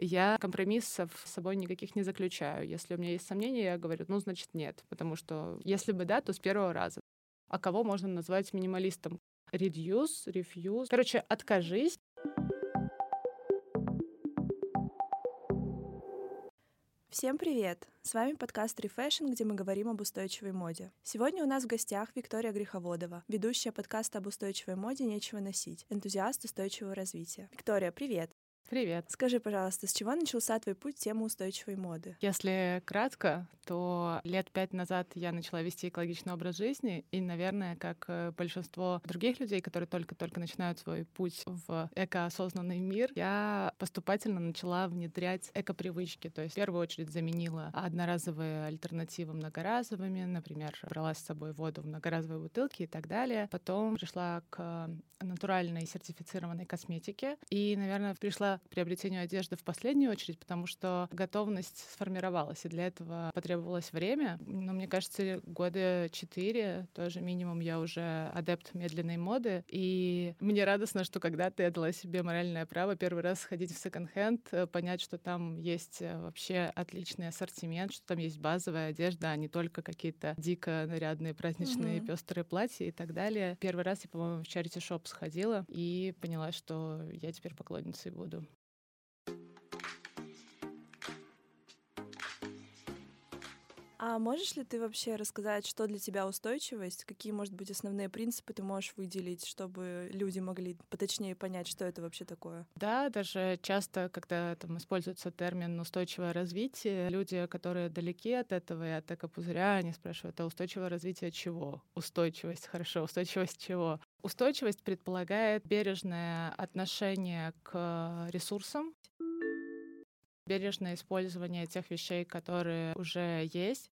Я компромиссов с собой никаких не заключаю. Если у меня есть сомнения, я говорю, ну, значит, нет. Потому что если бы да, то с первого раза. А кого можно назвать минималистом? Reduce, refuse. Короче, откажись. Всем привет! С вами подкаст Refashion, где мы говорим об устойчивой моде. Сегодня у нас в гостях Виктория Греховодова, ведущая подкаста об устойчивой моде «Нечего носить», энтузиаст устойчивого развития. Виктория, привет! Привет. Скажи, пожалуйста, с чего начался твой путь в тему устойчивой моды? Если кратко, то лет пять назад я начала вести экологичный образ жизни, и, наверное, как э, большинство других людей, которые только-только начинают свой путь в экоосознанный мир, я поступательно начала внедрять экопривычки. То есть в первую очередь заменила одноразовые альтернативы многоразовыми, например, брала с собой воду в многоразовые бутылки и так далее. Потом пришла к натуральной сертифицированной косметике и, наверное, пришла к приобретению одежды в последнюю очередь, потому что готовность сформировалась, и для этого потребовалось время. Но мне кажется, года четыре, тоже минимум, я уже адепт медленной моды, и мне радостно, что когда-то я дала себе моральное право первый раз сходить в секонд-хенд, э, понять, что там есть э, вообще отличный ассортимент, что там есть базовая одежда, а не только какие-то дико нарядные праздничные mm-hmm. пестрые платья и так далее. Первый раз я, по-моему, в Shop сходила и поняла, что я теперь поклонницей буду. А можешь ли ты вообще рассказать, что для тебя устойчивость? Какие, может быть, основные принципы ты можешь выделить, чтобы люди могли поточнее понять, что это вообще такое? Да, даже часто, когда там используется термин устойчивое развитие, люди, которые далеки от этого и от экопузыря, они спрашивают, а устойчивое развитие чего? Устойчивость, хорошо, устойчивость чего? Устойчивость предполагает бережное отношение к ресурсам, бережное использование тех вещей, которые уже есть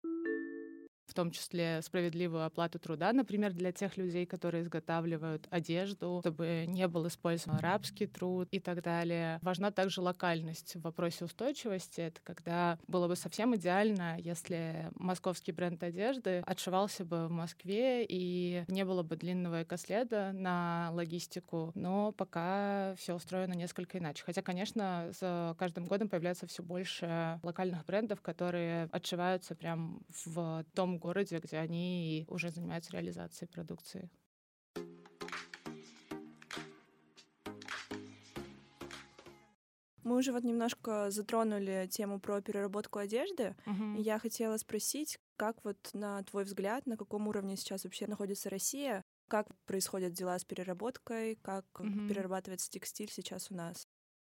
в том числе справедливую оплату труда, например, для тех людей, которые изготавливают одежду, чтобы не был использован арабский труд и так далее. Важна также локальность в вопросе устойчивости. Это когда было бы совсем идеально, если московский бренд одежды отшивался бы в Москве и не было бы длинного экоследа на логистику, но пока все устроено несколько иначе. Хотя, конечно, с каждым годом появляется все больше локальных брендов, которые отшиваются прям в том городе, где они уже занимаются реализацией продукции. Мы уже вот немножко затронули тему про переработку одежды. И я хотела спросить, как вот на твой взгляд, на каком уровне сейчас вообще находится Россия, как происходят дела с переработкой, как uh-huh. перерабатывается текстиль сейчас у нас?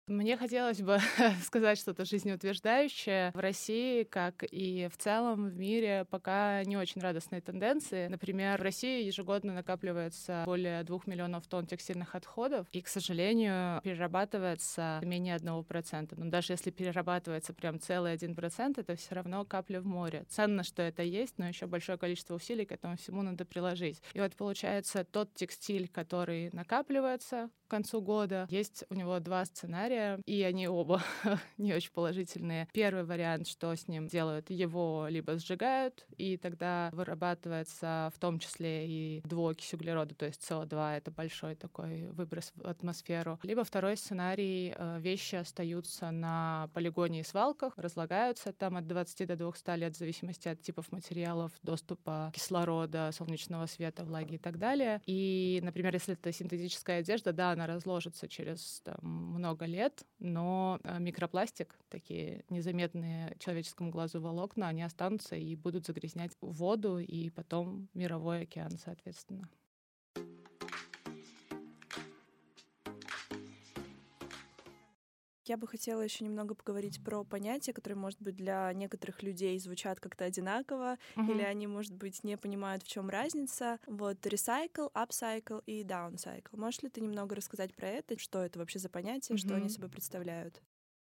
Мне хотелось бы сказать что-то жизнеутверждающее. В России, как и в целом в мире, пока не очень радостные тенденции. Например, в России ежегодно накапливается более двух миллионов тонн текстильных отходов, и, к сожалению, перерабатывается менее одного процента. Но даже если перерабатывается прям целый один процент, это все равно капля в море. Ценно, что это есть, но еще большое количество усилий к этому всему надо приложить. И вот получается тот текстиль, который накапливается, концу года. Есть у него два сценария, и они оба не очень положительные. Первый вариант, что с ним делают, его либо сжигают, и тогда вырабатывается в том числе и двуокись углерода, то есть СО2, это большой такой выброс в атмосферу. Либо второй сценарий, э, вещи остаются на полигоне и свалках, разлагаются там от 20 до 200 лет в зависимости от типов материалов, доступа кислорода, солнечного света, влаги и так далее. И, например, если это синтетическая одежда, да, она разложится через там, много лет, но э, микропластик, такие незаметные человеческому глазу волокна, они останутся и будут загрязнять воду и потом мировой океан, соответственно. Я бы хотела еще немного поговорить про понятия, которые, может быть, для некоторых людей звучат как-то одинаково, uh-huh. или они, может быть, не понимают, в чем разница. Вот recycle, upcycle и downcycle. Можешь ли ты немного рассказать про это? Что это вообще за понятия, uh-huh. что они собой представляют?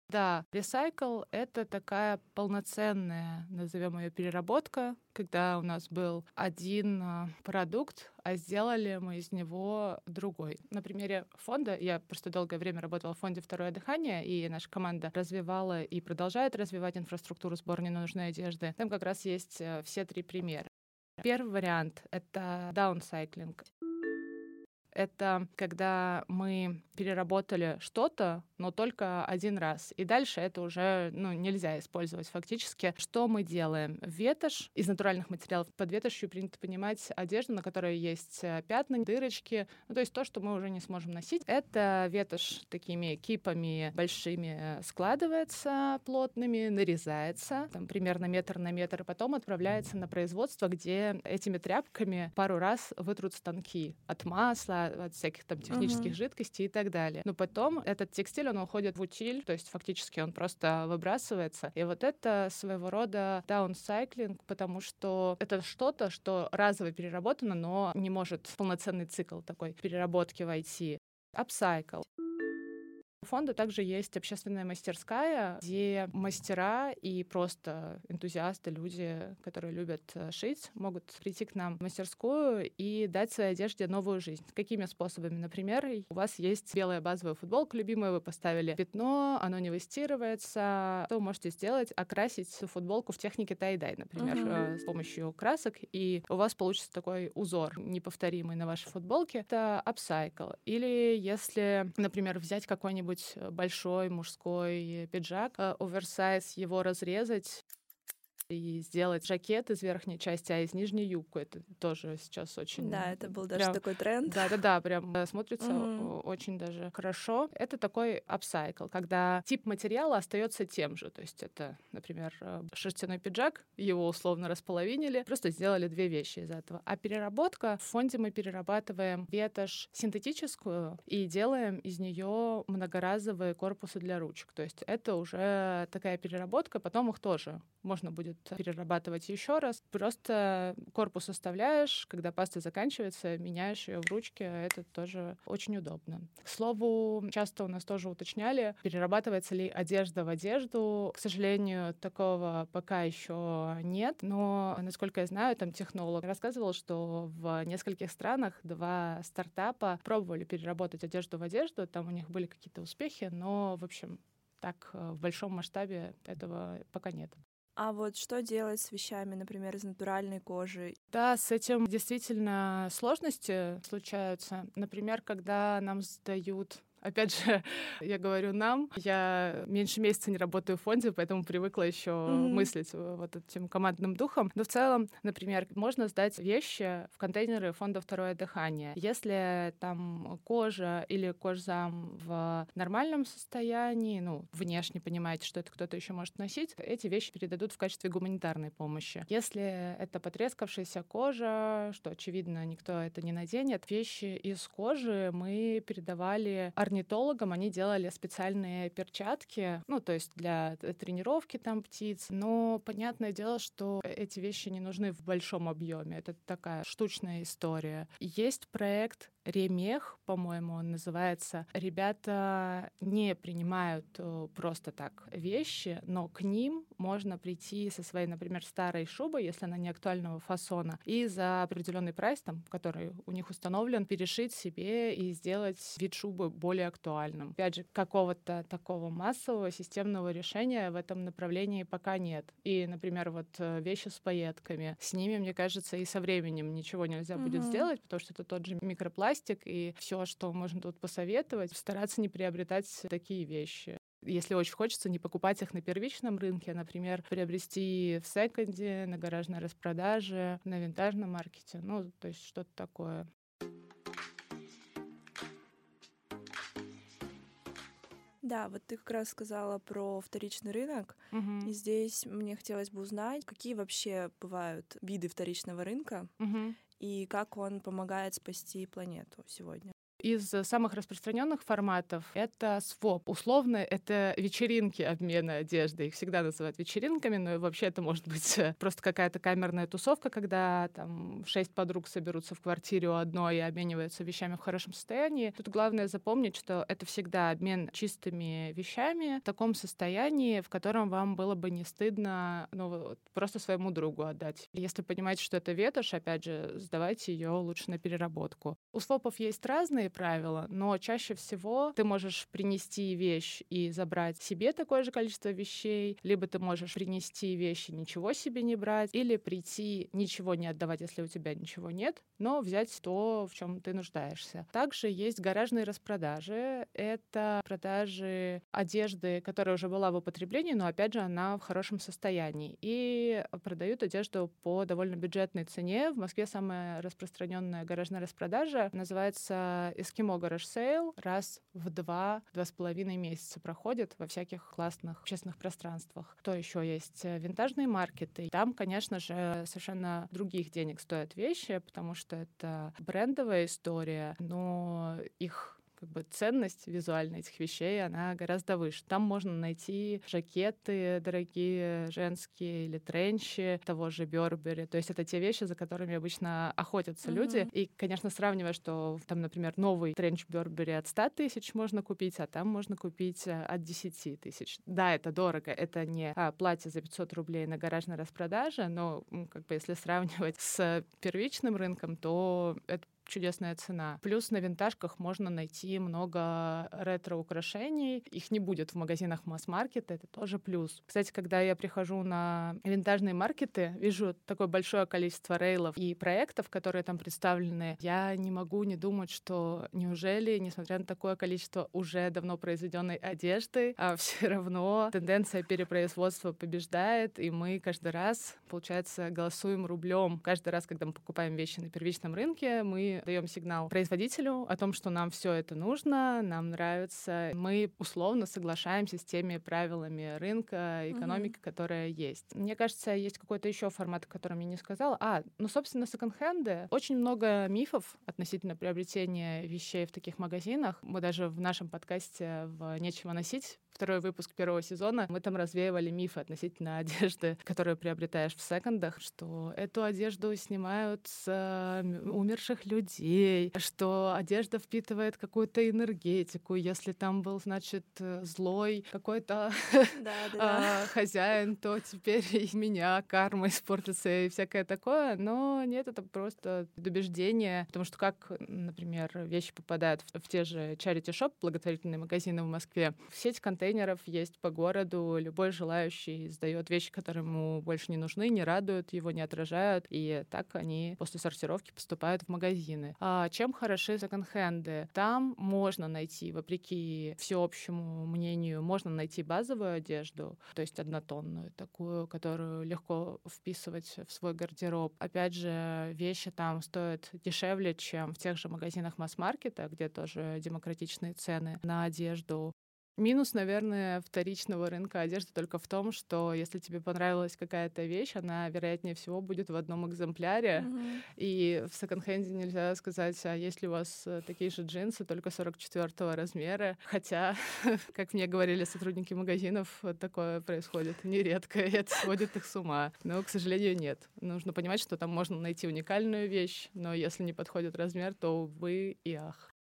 Да, ресайкл — это такая полноценная, назовем ее переработка, когда у нас был один а, продукт, а сделали мы из него другой. На примере фонда, я просто долгое время работала в фонде «Второе дыхание», и наша команда развивала и продолжает развивать инфраструктуру сбора ненужной одежды. Там как раз есть э, все три примера. Первый вариант — это даунсайклинг. Это когда мы переработали что-то, но только один раз. И дальше это уже ну, нельзя использовать фактически. Что мы делаем? Ветошь из натуральных материалов. Под ветошью принято понимать одежду, на которой есть э, пятна, дырочки, ну, то есть то, что мы уже не сможем носить. Это ветошь такими кипами большими складывается плотными, нарезается, там примерно метр на метр, и потом отправляется на производство, где этими тряпками пару раз вытрут станки от масла, от всяких там технических uh-huh. жидкостей и так далее. Но потом этот текстиль, он уходит в утиль, то есть фактически он просто выбрасывается. И вот это своего рода даунсайклинг, потому что это что-то, что разово переработано, но не может в полноценный цикл такой переработки войти. Upcycle. Фонда также есть общественная мастерская, где мастера и просто энтузиасты, люди, которые любят э, шить, могут прийти к нам в мастерскую и дать своей одежде новую жизнь. Какими способами? Например, у вас есть белая базовая футболка любимая, вы поставили пятно, оно не выстирывается. Что вы можете сделать? Окрасить футболку в технике тай-дай, например, uh-huh. с помощью красок, и у вас получится такой узор неповторимый на вашей футболке. Это upcycle. Или если, например, взять какой-нибудь какой-нибудь э, большой мужской пиджак, э, оверсайз его разрезать, и сделать жакет из верхней части, а из нижней юбку. Это тоже сейчас очень... Да, это был даже такой тренд. Да-да-да, прям э, смотрится mm-hmm. очень даже хорошо. Это такой апсайкл, когда тип материала остается тем же. То есть это, например, э, шерстяной пиджак, его условно располовинили, просто сделали две вещи из этого. А переработка, в фонде мы перерабатываем ветошь синтетическую и делаем из нее многоразовые корпусы для ручек. То есть это уже такая переработка, потом их тоже можно будет перерабатывать еще раз. Просто корпус оставляешь, когда паста заканчивается, меняешь ее в ручке. Это тоже очень удобно. К слову, часто у нас тоже уточняли, перерабатывается ли одежда в одежду. К сожалению, такого пока еще нет, но, насколько я знаю, там технолог рассказывал, что в нескольких странах два стартапа пробовали переработать одежду в одежду, там у них были какие-то успехи, но, в общем, так э, в большом масштабе этого пока нет. А вот что делать с вещами, например, из натуральной кожи? Да, с этим действительно сложности случаются. Например, когда нам сдают Опять же, я говорю нам, я меньше месяца не работаю в фонде, поэтому привыкла еще mm-hmm. мыслить вот этим командным духом. Но в целом, например, можно сдать вещи в контейнеры фонда «Второе дыхание». Если там кожа или кожзам в нормальном состоянии, ну, внешне понимаете, что это кто-то еще может носить, эти вещи передадут в качестве гуманитарной помощи. Если это потрескавшаяся кожа, что, очевидно, никто это не наденет, вещи из кожи мы передавали орнитологам они делали специальные перчатки, ну, то есть для тренировки там птиц. Но понятное дело, что эти вещи не нужны в большом объеме. Это такая штучная история. Есть проект ремех, по-моему, он называется. Ребята не принимают э, просто так вещи, но к ним можно прийти со своей, например, старой шубой, если она не актуального фасона, и за определенный прайс, там, который у них установлен, перешить себе и сделать вид шубы более актуальным. Опять же, какого-то такого массового системного решения в этом направлении пока нет. И, например, вот э, вещи с пайетками, с ними, мне кажется, и со временем ничего нельзя mm-hmm. будет сделать, потому что это тот же микропластик, пластик, и все, что можно тут посоветовать, стараться не приобретать такие вещи если очень хочется, не покупать их на первичном рынке, а, например, приобрести в секонде, на гаражной распродаже, на винтажном маркете, ну, то есть что-то такое. Да, вот ты как раз сказала про вторичный рынок, угу. и здесь мне хотелось бы узнать, какие вообще бывают виды вторичного рынка, угу и как он помогает спасти планету сегодня. Из самых распространенных форматов это своп. Условно, это вечеринки обмена одежды. Их всегда называют вечеринками, но вообще это может быть э, просто какая-то камерная тусовка, когда там шесть подруг соберутся в квартире у одной и обмениваются вещами в хорошем состоянии. Тут главное запомнить, что это всегда обмен чистыми вещами в таком состоянии, в котором вам было бы не стыдно ну, просто своему другу отдать. Если понимаете, что это ветошь, опять же, сдавайте ее лучше на переработку. У свопов есть разные разные правила, но чаще всего ты можешь принести вещь и забрать себе такое же количество вещей, либо ты можешь принести вещи, ничего себе не брать, или прийти, ничего не отдавать, если у тебя ничего нет, но взять то, в чем ты нуждаешься. Также есть гаражные распродажи. Это продажи одежды, которая уже была в употреблении, но опять же она в хорошем состоянии. И продают одежду по довольно бюджетной цене. В Москве самая распространенная гаражная распродажа называется Эскимо Гараж Сейл. Раз в два, два с половиной месяца проходит во всяких классных общественных пространствах. Кто еще есть? Винтажные маркеты. Там, конечно же, совершенно других денег стоят вещи, потому что это брендовая история, но их как бы ценность визуальная этих вещей, она гораздо выше. Там можно найти жакеты дорогие, женские или тренчи того же Бербери. То есть это те вещи, за которыми обычно охотятся mm-hmm. люди. И, конечно, сравнивая, что там, например, новый тренч Бербери от 100 тысяч можно купить, а там можно купить э, от 10 тысяч. Да, это дорого. Это не а, платье за 500 рублей на гаражной распродаже, но как бы если сравнивать с первичным рынком, то это чудесная цена. Плюс на винтажках можно найти много ретро-украшений. Их не будет в магазинах масс-маркета, это тоже плюс. Кстати, когда я прихожу на винтажные маркеты, вижу такое большое количество рейлов и проектов, которые там представлены, я не могу не думать, что неужели, несмотря на такое количество уже давно произведенной одежды, а все равно тенденция перепроизводства побеждает, и мы каждый раз, получается, голосуем рублем. Каждый раз, когда мы покупаем вещи на первичном рынке, мы даем сигнал производителю о том, что нам все это нужно, нам нравится. Мы условно соглашаемся с теми правилами рынка, экономики, mm-hmm. которая есть. Мне кажется, есть какой-то еще формат, о котором я не сказала. А, ну, собственно, секонд-хенды. Очень много мифов относительно приобретения вещей в таких магазинах. Мы даже в нашем подкасте в «Нечего носить» второй выпуск первого сезона, мы там развеивали мифы относительно одежды, которую приобретаешь в секондах, что эту одежду снимают с умерших людей, что одежда впитывает какую-то энергетику, если там был, значит, злой какой-то а, хозяин, то теперь и меня карма испортится и всякое такое, но нет, это просто убеждение, потому что как, например, вещи попадают в те же charity shop, благотворительные магазины в Москве, сеть контейнеров есть по городу. Любой желающий сдает вещи, которые ему больше не нужны, не радуют, его не отражают. И так они после сортировки поступают в магазины. А чем хороши секонд-хенды? Там можно найти, вопреки всеобщему мнению, можно найти базовую одежду, то есть однотонную, такую, которую легко вписывать в свой гардероб. Опять же, вещи там стоят дешевле, чем в тех же магазинах масс-маркета, где тоже демократичные цены на одежду. Минус, наверное, вторичного рынка одежды только в том, что если тебе понравилась какая-то вещь, она, вероятнее всего, будет в одном экземпляре. Mm-hmm. И в секонд-хенде нельзя сказать, а есть ли у вас э, такие же джинсы, только 44 размера. Хотя, как мне говорили сотрудники магазинов, такое происходит нередко, и это сводит их с ума. Но, к сожалению, нет. Нужно понимать, что там можно найти уникальную вещь, но если не подходит размер, то, увы и ах.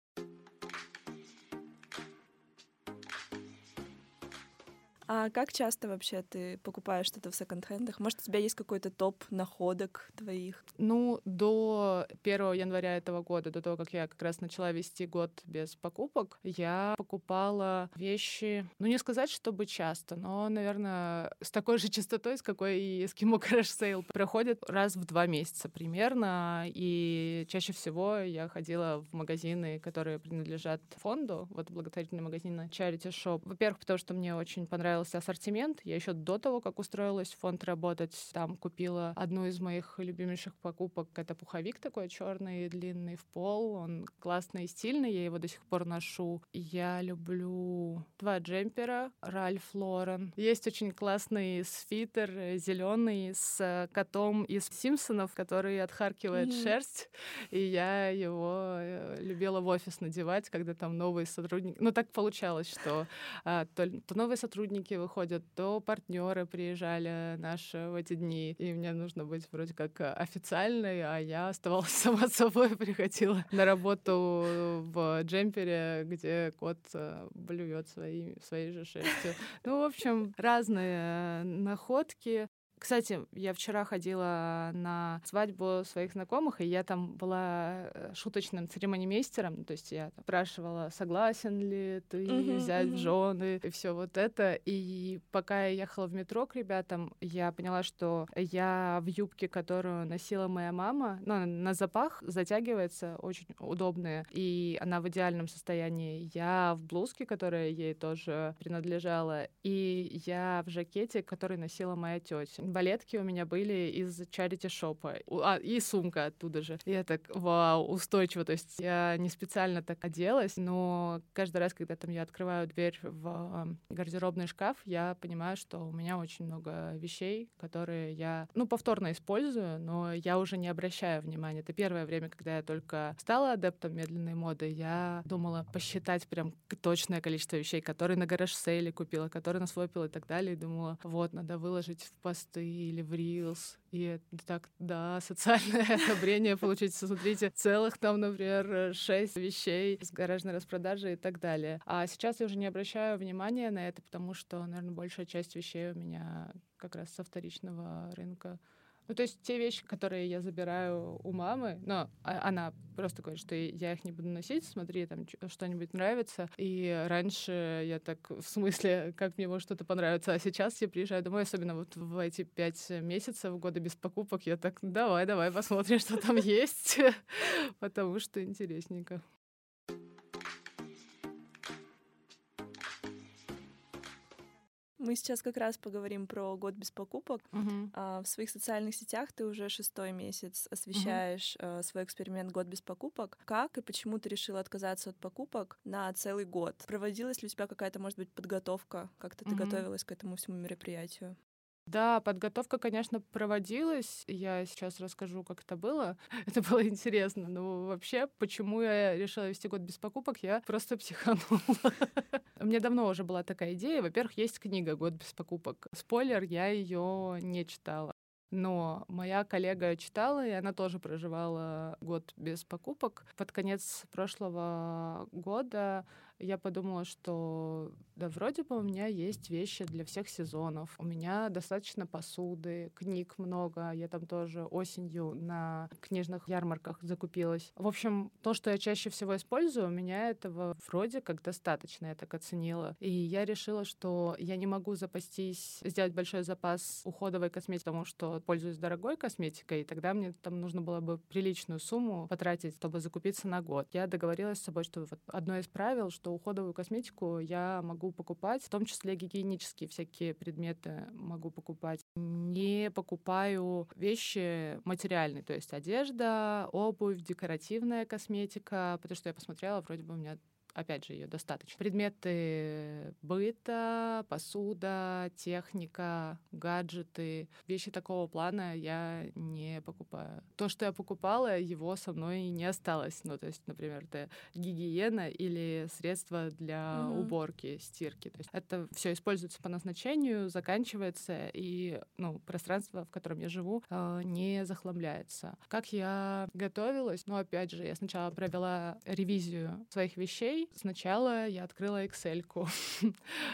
А как часто вообще ты покупаешь что-то в секонд-хендах? Может, у тебя есть какой-то топ находок твоих? Ну, до 1 января этого года, до того, как я как раз начала вести год без покупок, я покупала вещи, ну, не сказать, чтобы часто, но, наверное, с такой же частотой, с какой и Eskimo Crash Sale проходит раз в два месяца примерно. И чаще всего я ходила в магазины, которые принадлежат фонду, вот благотворительный магазин Charity Shop. Во-первых, потому что мне очень понравилось понравился ассортимент. Я еще до того, как устроилась в фонд работать, там купила одну из моих любимейших покупок. Это пуховик такой черный, длинный в пол. Он классный и стильный, я его до сих пор ношу. Я люблю два джемпера Ральф Лорен. Есть очень классный свитер зеленый с котом из Симпсонов, который отхаркивает mm-hmm. шерсть. И я его э, любила в офис надевать, когда там новые сотрудники... Ну, так получалось, что а, то, то новые сотрудники сотрудники выходят, то партнеры приезжали наши в эти дни, и мне нужно быть вроде как официальной, а я оставалась сама собой, приходила на работу в джемпере, где кот э, блюет своей, своей же шерстью. Ну, в общем, разные находки. Кстати, я вчера ходила на свадьбу своих знакомых, и я там была э, шуточным церемонимейстером. То есть я спрашивала, согласен ли ты uh-huh, взять uh-huh. жены и все вот это. И пока я ехала в метро к ребятам, я поняла, что я в юбке, которую носила моя мама, ну, на запах затягивается, очень удобная, и она в идеальном состоянии. Я в блузке, которая ей тоже принадлежала, и я в жакете, который носила моя тетя балетки у меня были из чарити шопа. А, и сумка оттуда же. Я так, вау, устойчиво. То есть я не специально так оделась, но каждый раз, когда там я открываю дверь в гардеробный шкаф, я понимаю, что у меня очень много вещей, которые я, ну, повторно использую, но я уже не обращаю внимания. Это первое время, когда я только стала адептом медленной моды, я думала посчитать прям точное количество вещей, которые на гараж-сейле купила, которые насвопила и так далее, и думала, вот, надо выложить в посты или в Reels. И так, да, социальное одобрение получить, смотрите, целых там, например, шесть вещей с гаражной распродажи и так далее. А сейчас я уже не обращаю внимания на это, потому что, наверное, большая часть вещей у меня как раз со вторичного рынка. Ну, то есть те вещи, которые я забираю у мамы, но она просто говорит, что я их не буду носить, смотри, там что-нибудь нравится. И раньше я так, в смысле, как мне может что-то понравиться, а сейчас я приезжаю домой, особенно вот в эти пять месяцев года без покупок, я так, давай, давай посмотрим, что там есть, потому что интересненько. Мы сейчас как раз поговорим про год без покупок. Uh-huh. А, в своих социальных сетях ты уже шестой месяц освещаешь uh-huh. свой эксперимент год без покупок. Как и почему ты решила отказаться от покупок на целый год? Проводилась ли у тебя какая-то, может быть, подготовка? Как-то ты uh-huh. готовилась к этому всему мероприятию? Да, подготовка, конечно, проводилась. Я сейчас расскажу, как это было. Это было интересно. Но вообще, почему я решила вести год без покупок, я просто психанула. У меня давно уже была такая идея. Во-первых, есть книга «Год без покупок». Спойлер, я ее не читала. Но моя коллега читала, и она тоже проживала год без покупок. Под конец прошлого года я подумала, что да, вроде бы у меня есть вещи для всех сезонов. У меня достаточно посуды, книг много. Я там тоже осенью на книжных ярмарках закупилась. В общем, то, что я чаще всего использую, у меня этого вроде как достаточно, я так оценила. И я решила, что я не могу запастись, сделать большой запас уходовой косметики, потому что пользуюсь дорогой косметикой, и тогда мне там нужно было бы приличную сумму потратить, чтобы закупиться на год. Я договорилась с собой, что вот одно из правил, что что уходовую косметику я могу покупать, в том числе гигиенические всякие предметы могу покупать. Не покупаю вещи материальные, то есть одежда, обувь, декоративная косметика, потому что я посмотрела, вроде бы у меня опять же, ее достаточно. Предметы быта, посуда, техника, гаджеты, вещи такого плана я не покупаю. То, что я покупала, его со мной не осталось. Ну, то есть, например, это гигиена или средства для mm-hmm. уборки, стирки. То есть это все используется по назначению, заканчивается, и ну, пространство, в котором я живу, э, не захламляется. Как я готовилась? Ну, опять же, я сначала провела ревизию своих вещей, сначала я открыла Excel-ку,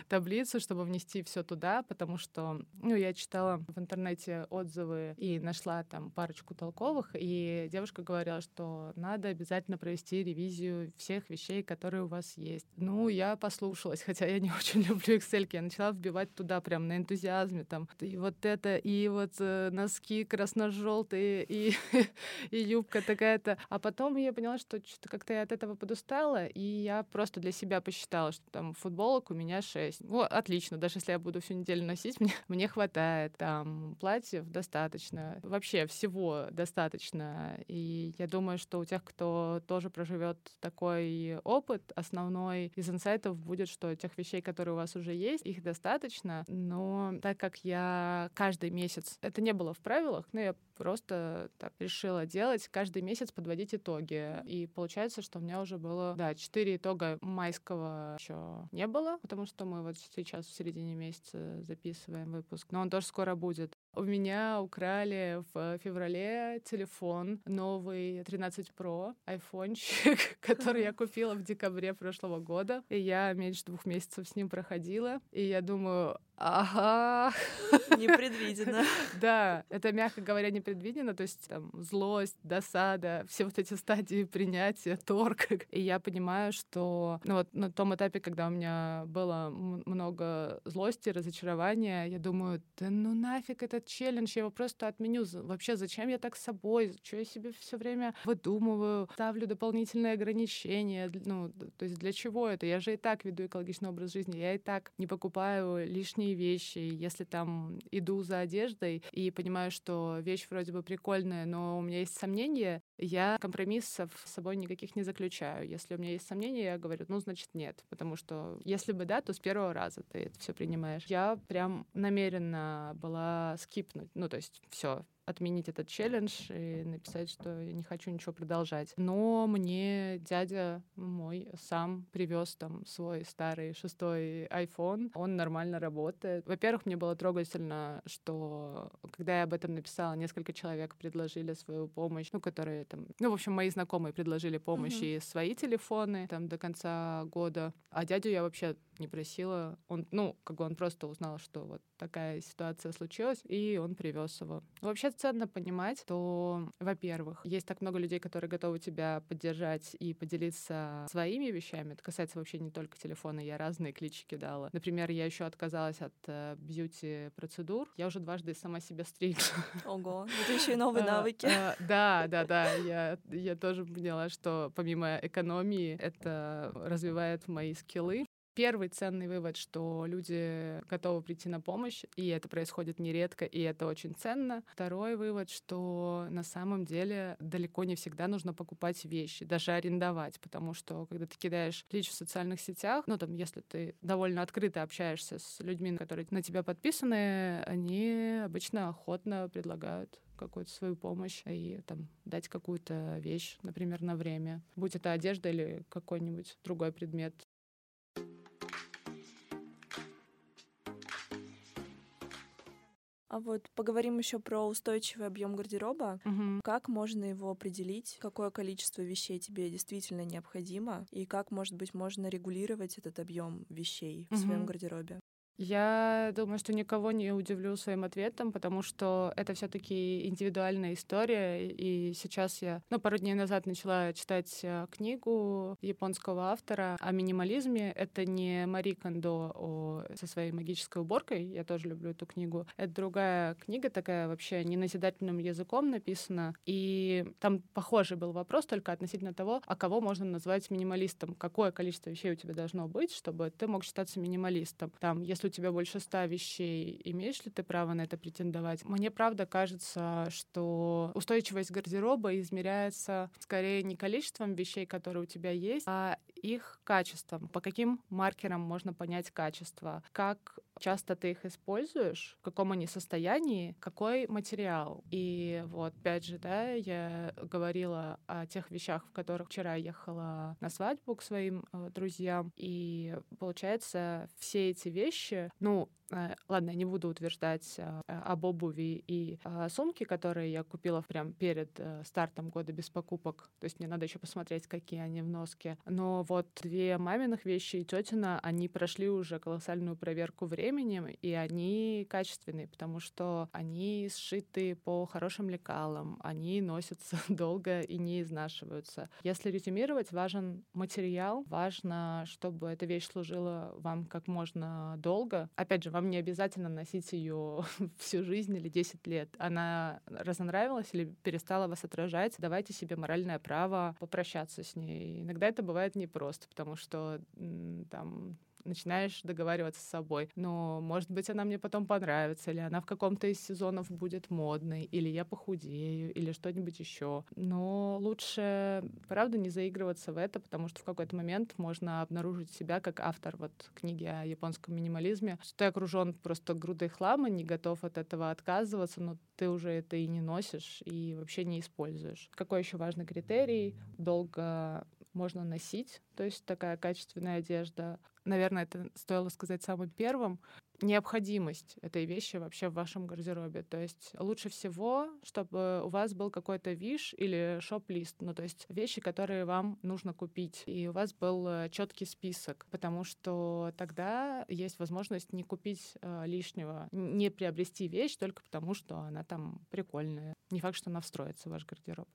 таблицу, чтобы внести все туда, потому что, ну, я читала в интернете отзывы и нашла там парочку толковых, и девушка говорила, что надо обязательно провести ревизию всех вещей, которые у вас есть. Ну, я послушалась, хотя я не очень люблю Excel, я начала вбивать туда прям на энтузиазме, там, и вот это, и вот э, носки красно-желтые, и, и юбка такая-то. А потом я поняла, что что-то как-то я от этого подустала, и я просто для себя посчитала, что там футболок у меня 6. Ну, отлично, даже если я буду всю неделю носить, мне, мне хватает. Там платьев достаточно. Вообще всего достаточно. И я думаю, что у тех, кто тоже проживет такой опыт, основной из инсайтов будет, что тех вещей, которые у вас уже есть, их достаточно. Но так как я каждый месяц, это не было в правилах, но я просто так решила делать, каждый месяц подводить итоги. И получается, что у меня уже было, да, 4 итога майского еще не было, потому что мы вот сейчас в середине месяца записываем выпуск, но он тоже скоро будет. У меня украли в феврале телефон новый 13 Pro, айфончик, который я купила в декабре прошлого года. И я меньше двух месяцев с ним проходила. И я думаю, ага. Непредвиденно. Да, это, мягко говоря, непредвиденно. То есть там злость, досада, все вот эти стадии принятия, торг. И я понимаю, что ну, вот на том этапе, когда у меня было много злости, разочарования, я думаю, да ну нафиг этот челлендж, я его просто отменю. Вообще, зачем я так с собой? Что я себе все время выдумываю? Ставлю дополнительные ограничения. Ну, то есть для чего это? Я же и так веду экологичный образ жизни, я и так не покупаю лишние вещи, если там иду за одеждой и понимаю, что вещь вроде бы прикольная, но у меня есть сомнения, я компромиссов с собой никаких не заключаю. Если у меня есть сомнения, я говорю, ну, значит, нет. Потому что если бы да, то с первого раза ты это все принимаешь. Я прям намеренно была скипнуть. Ну, то есть все, отменить этот челлендж и написать, что я не хочу ничего продолжать. Но мне дядя мой сам привез там свой старый шестой iPhone. Он нормально работает. Во-первых, мне было трогательно, что когда я об этом написала, несколько человек предложили свою помощь, ну, которые там, ну, в общем, мои знакомые предложили помощь uh-huh. и свои телефоны там до конца года. А дядю я вообще не просила. Он, ну, как бы он просто узнал, что вот такая ситуация случилась, и он привез его. Вообще ценно понимать, что, во-первых, есть так много людей, которые готовы тебя поддержать и поделиться своими вещами. Это касается вообще не только телефона, я разные клички дала. Например, я еще отказалась от э, бьюти-процедур. Я уже дважды сама себя стригла. Ого, это еще и новые а, навыки. А, да, да, да. Я, я тоже поняла, что помимо экономии это развивает мои скиллы. Первый ценный вывод, что люди готовы прийти на помощь, и это происходит нередко, и это очень ценно. Второй вывод, что на самом деле далеко не всегда нужно покупать вещи, даже арендовать, потому что когда ты кидаешь клич в социальных сетях, ну там, если ты довольно открыто общаешься с людьми, которые на тебя подписаны, они обычно охотно предлагают какую-то свою помощь и там дать какую-то вещь, например, на время. Будь это одежда или какой-нибудь другой предмет, А вот поговорим еще про устойчивый объем гардероба. Угу. Как можно его определить? Какое количество вещей тебе действительно необходимо? И как, может быть, можно регулировать этот объем вещей в угу. своем гардеробе? Я думаю, что никого не удивлю своим ответом, потому что это все-таки индивидуальная история. И сейчас я, ну, пару дней назад начала читать э, книгу японского автора о минимализме. Это не Мари Кондо о, со своей магической уборкой. Я тоже люблю эту книгу. Это другая книга, такая вообще неназидательным языком написана. И там похожий был вопрос только относительно того, а кого можно назвать минималистом. Какое количество вещей у тебя должно быть, чтобы ты мог считаться минималистом. Там, если если у тебя больше ста вещей, имеешь ли ты право на это претендовать? Мне правда кажется, что устойчивость гардероба измеряется скорее не количеством вещей, которые у тебя есть, а их качеством. По каким маркерам можно понять качество? Как часто ты их используешь, в каком они состоянии, какой материал. И вот, опять же, да, я говорила о тех вещах, в которых вчера ехала на свадьбу к своим э, друзьям, и получается, все эти вещи, ну, Э, ладно, я не буду утверждать а, об обуви и а, сумке, которые я купила прям перед э, стартом года без покупок. То есть мне надо еще посмотреть, какие они в носке. Но вот две маминых вещи и тетина, они прошли уже колоссальную проверку временем, и они качественные, потому что они сшиты по хорошим лекалам, они носятся долго и не изнашиваются. Если резюмировать, важен материал, важно, чтобы эта вещь служила вам как можно долго. Опять же, вам вам не обязательно носить ее всю жизнь или 10 лет. Она разонравилась или перестала вас отражать, давайте себе моральное право попрощаться с ней. Иногда это бывает непросто, потому что там начинаешь договариваться с собой. Но, может быть, она мне потом понравится, или она в каком-то из сезонов будет модной, или я похудею, или что-нибудь еще. Но лучше, правда, не заигрываться в это, потому что в какой-то момент можно обнаружить себя как автор вот книги о японском минимализме, что ты окружен просто грудой хлама, не готов от этого отказываться, но ты уже это и не носишь, и вообще не используешь. Какой еще важный критерий? Долго можно носить, то есть такая качественная одежда. Наверное, это стоило сказать самым первым. необходимость этой вещи вообще в вашем гардеробе. То есть лучше всего, чтобы у вас был какой-то виш или шоп-лист, ну то есть вещи, которые вам нужно купить, и у вас был э, четкий список, потому что тогда есть возможность не купить э, лишнего, не приобрести вещь только потому, что она там прикольная. Не факт, что она встроится в ваш гардероб.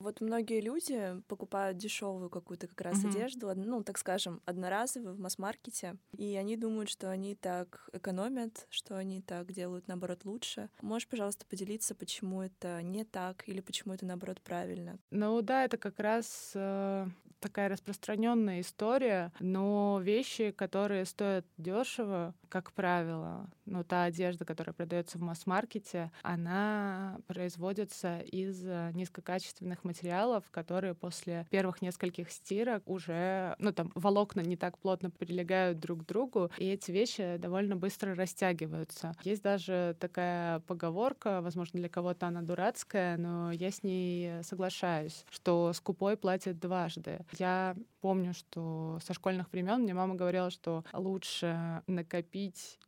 Вот многие люди покупают дешевую какую-то как раз mm-hmm. одежду, ну, так скажем, одноразовую в масс-маркете, и они думают, что они так экономят, что они так делают, наоборот, лучше. Можешь, пожалуйста, поделиться, почему это не так или почему это, наоборот, правильно? Ну да, это как раз э, такая распространенная история, но вещи, которые стоят дешево, как правило, ну та одежда, которая продается в масс-маркете, она производится из э, низкокачественных материалов, которые после первых нескольких стирок уже, ну там волокна не так плотно прилегают друг к другу, и эти вещи довольно быстро растягиваются. Есть даже такая поговорка, возможно, для кого-то она дурацкая, но я с ней соглашаюсь, что скупой платит дважды. Я помню, что со школьных времен мне мама говорила, что лучше накопить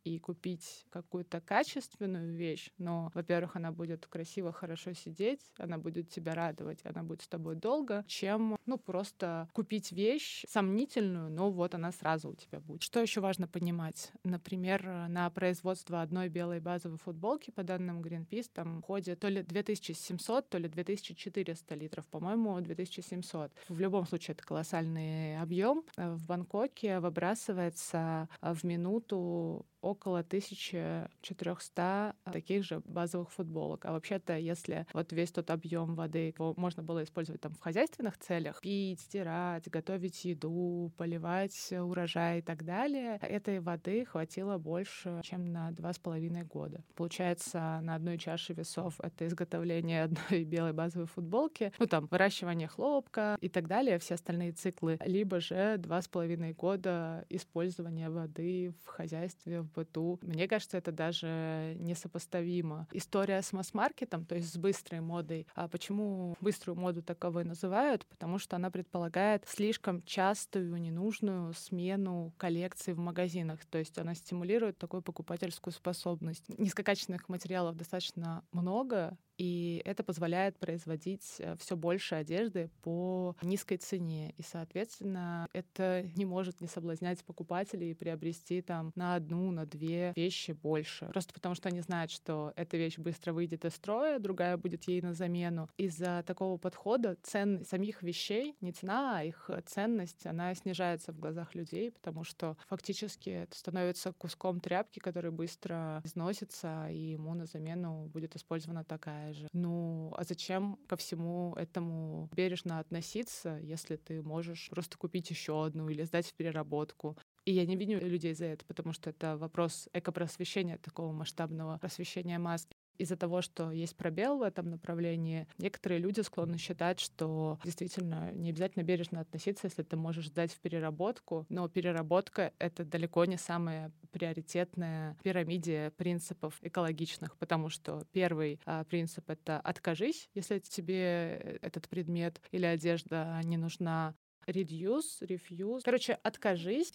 и купить какую-то качественную вещь, но, во-первых, она будет красиво, хорошо сидеть, она будет тебя радовать, она будет с тобой долго, чем, ну, просто купить вещь сомнительную, но вот она сразу у тебя будет. Что еще важно понимать? Например, на производство одной белой базовой футболки, по данным Greenpeace, там ходит то ли 2700, то ли 2400 литров, по-моему, 2700. В любом случае, это колоссальный объем. В Бангкоке выбрасывается в минуту tipo, около 1400 таких же базовых футболок. А вообще-то, если вот весь тот объем воды его можно было использовать там в хозяйственных целях, пить, стирать, готовить еду, поливать урожай и так далее, этой воды хватило больше, чем на два с половиной года. Получается, на одной чаше весов это изготовление одной белой базовой футболки, ну там выращивание хлопка и так далее, все остальные циклы, либо же два с половиной года использования воды в хозяйстве, в быту. Мне кажется, это даже несопоставимо. История с масс-маркетом, то есть с быстрой модой. А почему быструю моду таковой называют? Потому что она предполагает слишком частую, ненужную смену коллекций в магазинах. То есть она стимулирует такую покупательскую способность. Низкокачественных материалов достаточно много, и это позволяет производить э, все больше одежды по низкой цене. И, соответственно, это не может не соблазнять покупателей и приобрести там на одну, на две вещи больше. Просто потому что они знают, что эта вещь быстро выйдет из строя, другая будет ей на замену. Из-за такого подхода цен самих вещей, не цена, а их ценность, она снижается в глазах людей, потому что фактически это становится куском тряпки, который быстро износится, и ему на замену будет использована такая такая же. Ну, а зачем ко всему этому бережно относиться, если ты можешь просто купить еще одну или сдать в переработку? И я не виню людей за это, потому что это вопрос экопросвещения, такого масштабного просвещения масс из-за того, что есть пробел в этом направлении, некоторые люди склонны считать, что действительно не обязательно бережно относиться, если ты можешь сдать в переработку, но переработка — это далеко не самая приоритетная пирамиде принципов экологичных, потому что первый а, принцип — это «откажись», если тебе этот предмет или одежда не нужна, reduce, refuse. Короче, откажись,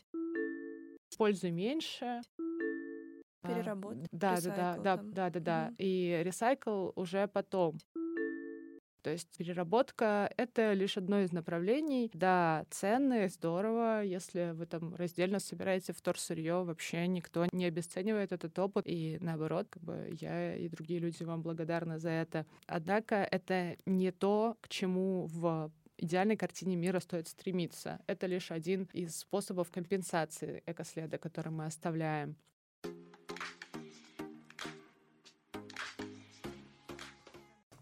используй меньше, Переработать. Да, да, да, да, да, да, да. И ресайкл уже потом. То есть переработка — это лишь одно из направлений. Да, ценные, здорово. Если вы там раздельно собираете вторсырье, вообще никто не обесценивает этот опыт. И наоборот, как бы я и другие люди вам благодарны за это. Однако это не то, к чему в идеальной картине мира стоит стремиться. Это лишь один из способов компенсации экоследа, который мы оставляем.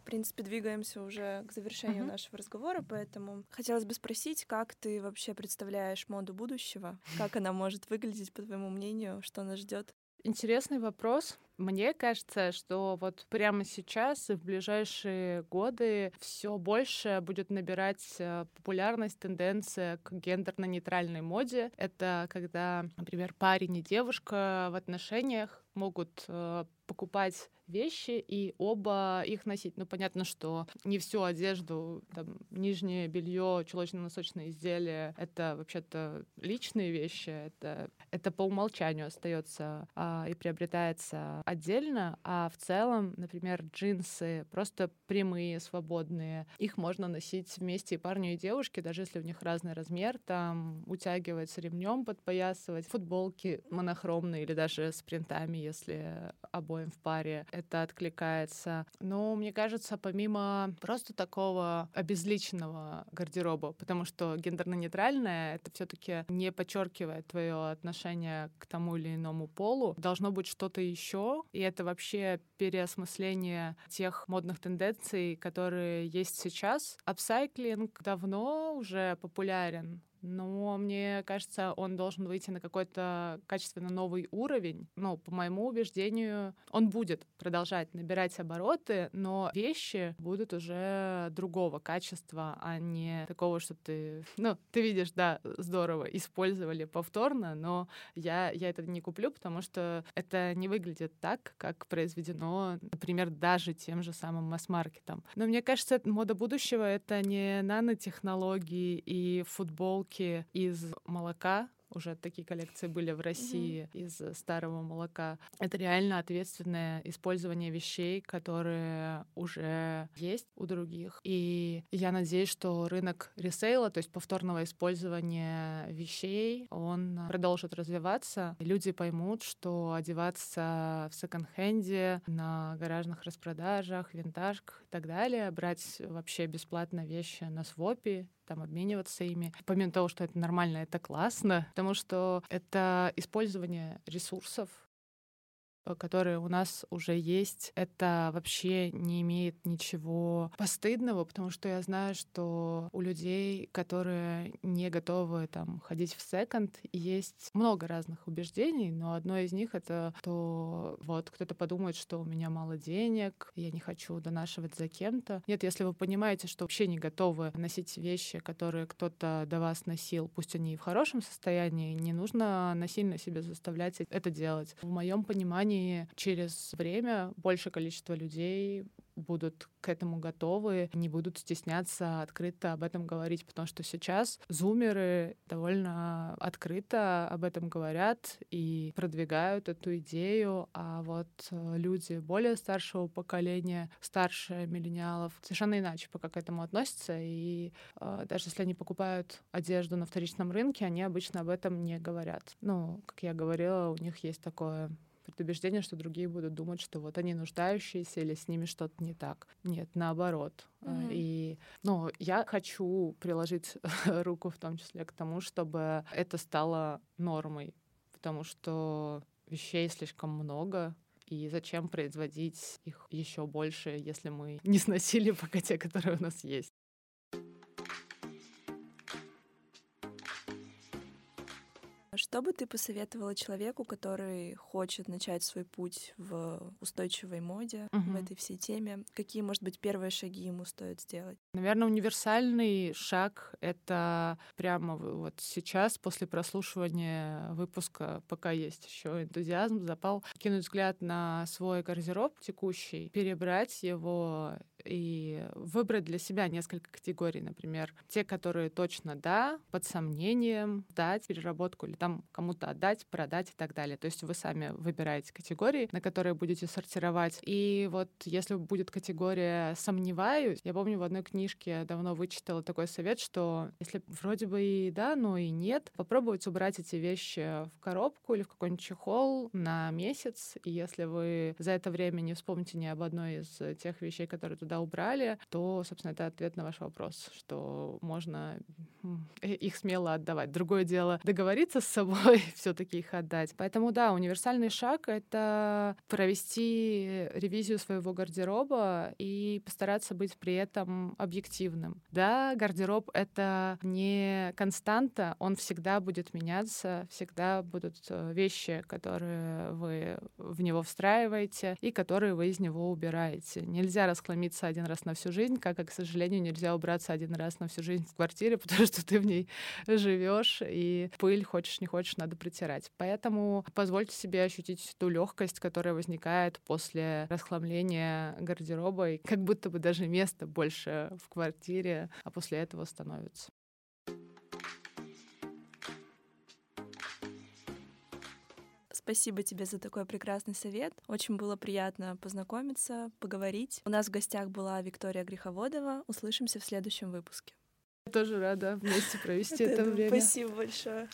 Принципе, двигаемся уже к завершению uh-huh. нашего разговора, поэтому хотелось бы спросить, как ты вообще представляешь моду будущего? Как она может выглядеть, по твоему мнению? Что нас ждет? Интересный вопрос. Мне кажется, что вот прямо сейчас и в ближайшие годы все больше будет набирать э, популярность тенденция к гендерно-нейтральной моде. Это когда, например, парень и девушка в отношениях могут э, покупать вещи и оба их носить. Ну, понятно, что не всю одежду, там, нижнее белье, чулочно-носочные изделия — это вообще-то личные вещи, это, это по умолчанию остается а, и приобретается отдельно, а в целом, например, джинсы просто прямые, свободные, их можно носить вместе и парню, и девушке, даже если у них разный размер, там утягивать ремнем, подпоясывать, футболки монохромные или даже с принтами, если обоим в паре это откликается. Но мне кажется, помимо просто такого обезличенного гардероба, потому что гендерно-нейтральное это все-таки не подчеркивает твое отношение к тому или иному полу, должно быть что-то еще, и это вообще переосмысление тех модных тенденций, которые есть сейчас. Апсайклинг давно уже популярен но мне кажется, он должен выйти на какой-то качественно новый уровень. Ну, по моему убеждению, он будет продолжать набирать обороты, но вещи будут уже другого качества, а не такого, что ты, ну, ты видишь, да, здорово, использовали повторно, но я, я это не куплю, потому что это не выглядит так, как произведено, например, даже тем же самым масс-маркетом. Но мне кажется, мода будущего — это не нанотехнологии и футболки, булки из молока, уже такие коллекции были в России mm-hmm. из старого молока. Это реально ответственное использование вещей, которые уже есть у других. И я надеюсь, что рынок ресейла, то есть повторного использования вещей, он продолжит развиваться. Люди поймут, что одеваться в секонд-хенде, на гаражных распродажах, винтажках и так далее, брать вообще бесплатно вещи на свопе там обмениваться ими. Помимо того, что это нормально, это классно, потому что это использование ресурсов, которые у нас уже есть, это вообще не имеет ничего постыдного, потому что я знаю, что у людей, которые не готовы там ходить в секонд, есть много разных убеждений, но одно из них это то, вот кто-то подумает, что у меня мало денег, я не хочу донашивать за кем-то. Нет, если вы понимаете, что вообще не готовы носить вещи, которые кто-то до вас носил, пусть они и в хорошем состоянии, не нужно насильно себя заставлять это делать. В моем понимании компании через время большее количество людей будут к этому готовы, не будут стесняться открыто об этом говорить, потому что сейчас зумеры довольно открыто об этом говорят и продвигают эту идею, а вот э, люди более старшего поколения, старше миллениалов, совершенно иначе пока к этому относятся, и э, даже если они покупают одежду на вторичном рынке, они обычно об этом не говорят. Ну, как я говорила, у них есть такое предубеждение, что другие будут думать, что вот они нуждающиеся или с ними что-то не так. Нет, наоборот. Mm-hmm. И, ну, я хочу приложить руку в том числе к тому, чтобы это стало нормой, потому что вещей слишком много, и зачем производить их еще больше, если мы не сносили пока те, которые у нас есть. Что бы ты посоветовала человеку, который хочет начать свой путь в устойчивой моде, угу. в этой всей теме? Какие, может быть, первые шаги ему стоит сделать? Наверное, универсальный шаг — это прямо вот сейчас, после прослушивания выпуска, пока есть еще энтузиазм, запал, кинуть взгляд на свой гардероб текущий, перебрать его и выбрать для себя несколько категорий, например, те, которые точно да, под сомнением, дать переработку или там кому-то отдать, продать и так далее. То есть вы сами выбираете категории, на которые будете сортировать. И вот если будет категория «сомневаюсь», я помню в одной книжке давно вычитала такой совет, что если вроде бы и да, но и нет, попробуйте убрать эти вещи в коробку или в какой-нибудь чехол на месяц, и если вы за это время не вспомните ни об одной из тех вещей, которые туда туда убрали, то, собственно, это ответ на ваш вопрос, что можно их смело отдавать. Другое дело договориться с собой, все-таки их отдать. Поэтому да, универсальный шаг — это провести ревизию своего гардероба и постараться быть при этом объективным. Да, гардероб — это не константа, он всегда будет меняться, всегда будут э, вещи, которые вы в него встраиваете и которые вы из него убираете. Нельзя расхламиться один раз на всю жизнь, как, к сожалению, нельзя убраться один раз на всю жизнь в квартире, потому что ты в ней живешь, и пыль, хочешь не хочешь, надо протирать. Поэтому позвольте себе ощутить ту легкость, которая возникает после расхламления гардероба, и как будто бы даже места больше в квартире, а после этого становится. Спасибо тебе за такой прекрасный совет. Очень было приятно познакомиться, поговорить. У нас в гостях была Виктория Греховодова. Услышимся в следующем выпуске. Я тоже рада вместе провести это время. Спасибо большое.